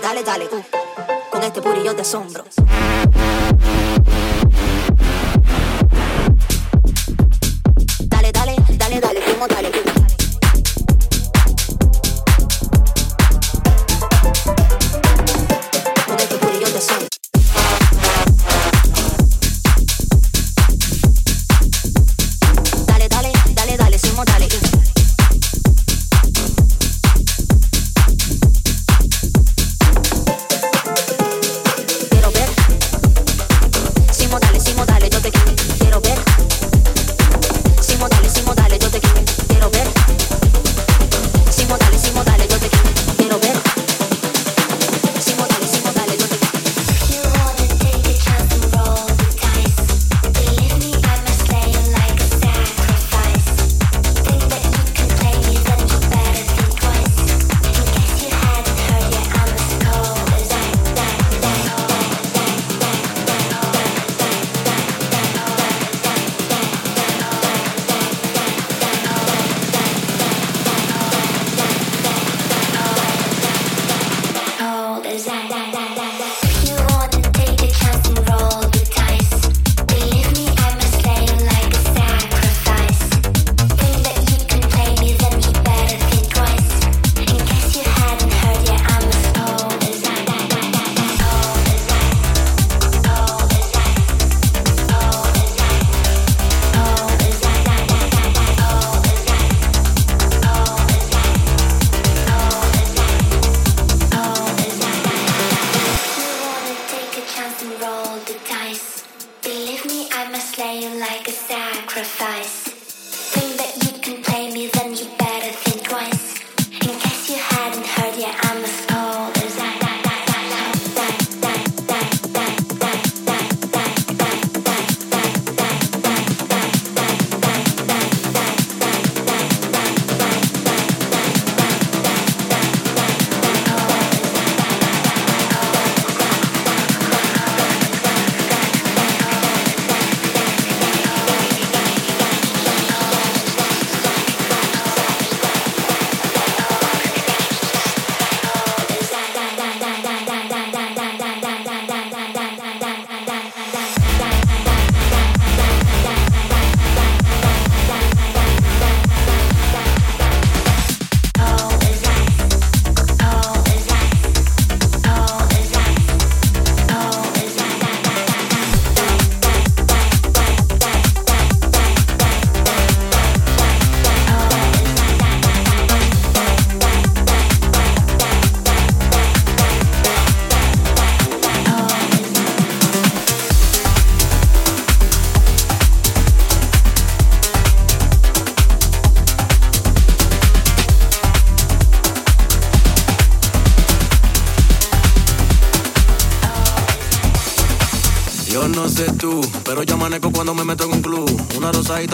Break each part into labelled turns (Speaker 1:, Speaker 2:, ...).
Speaker 1: dale, dale, dale. Uh. Con este puri yo te asombro. Dale, dale, dale, dale, primo, dale.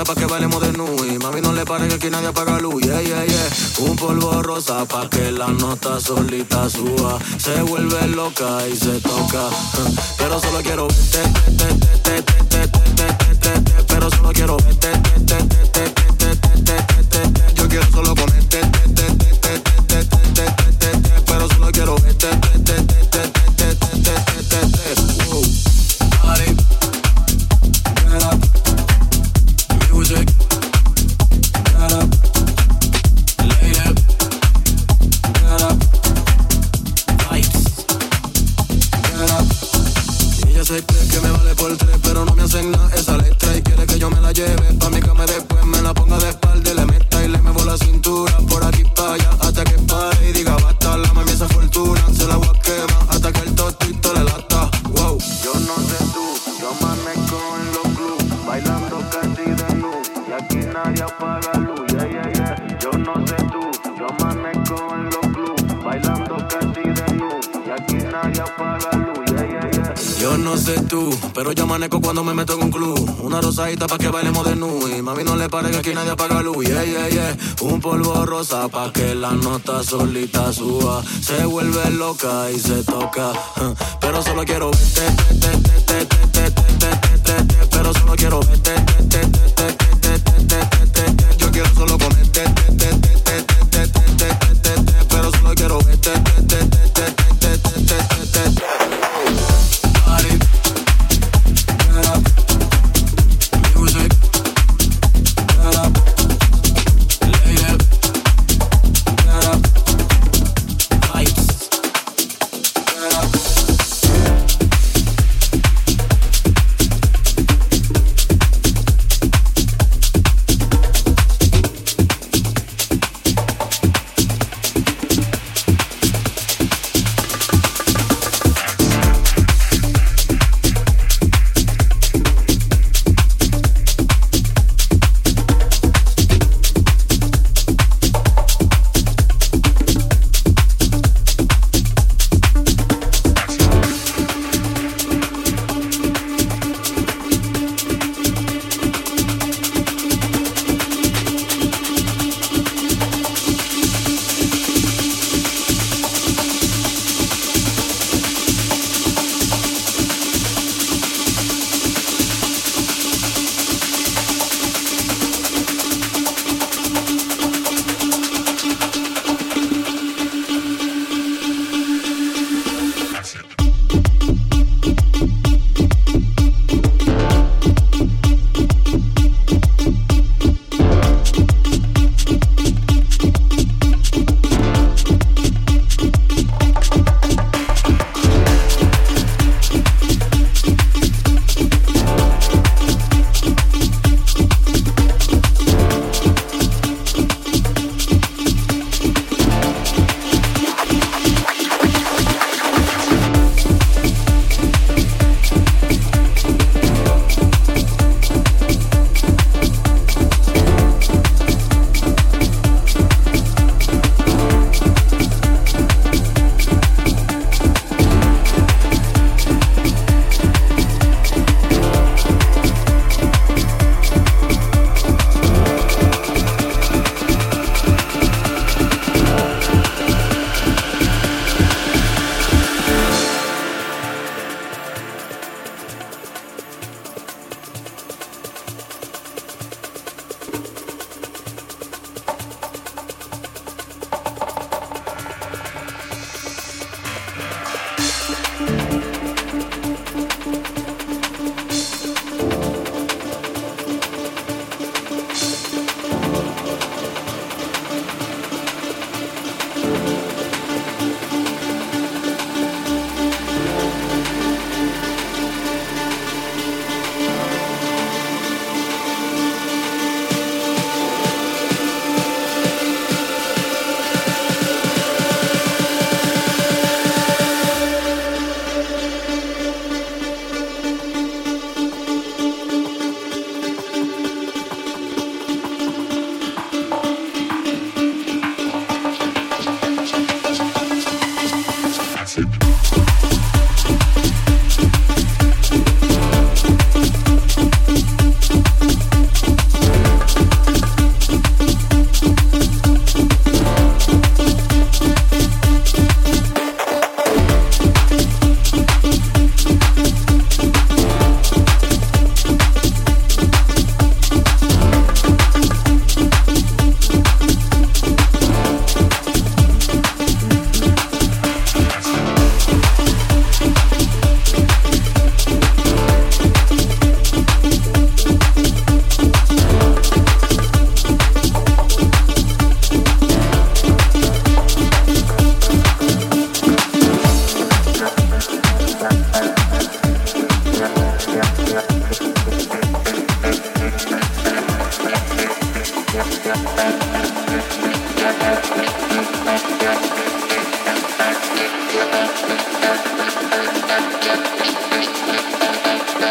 Speaker 2: Pa' que bailemos de nu Y mami no le pare que aquí nadie apaga luz. Yeah, yeah, yeah. Un polvo rosa pa' que la nota solita suba. Se vuelve loca y se toca. Pero solo quiero Pero Pa' que bailemos de nu. Y mami no le pare que aquí nadie apaga luz. Yeah, yeah, yeah. Un polvo rosa pa' que la nota solita suba. Se vuelve loca y se toca. Pero solo quiero verte, pero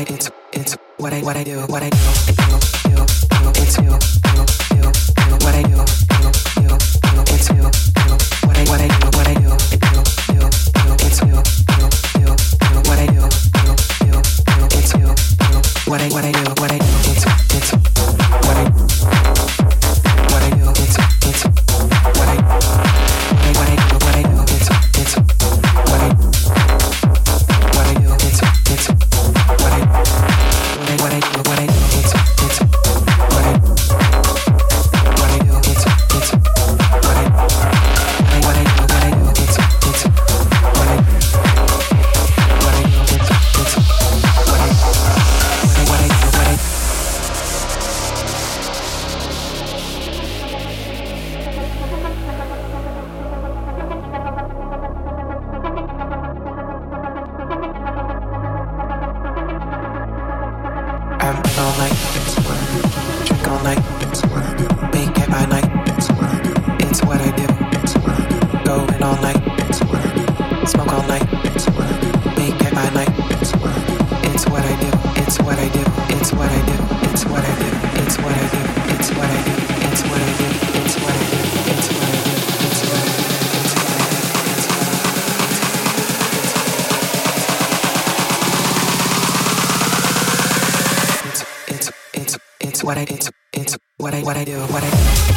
Speaker 3: I it's it's what I what I do what I do. It's what I do. what I do, what I do.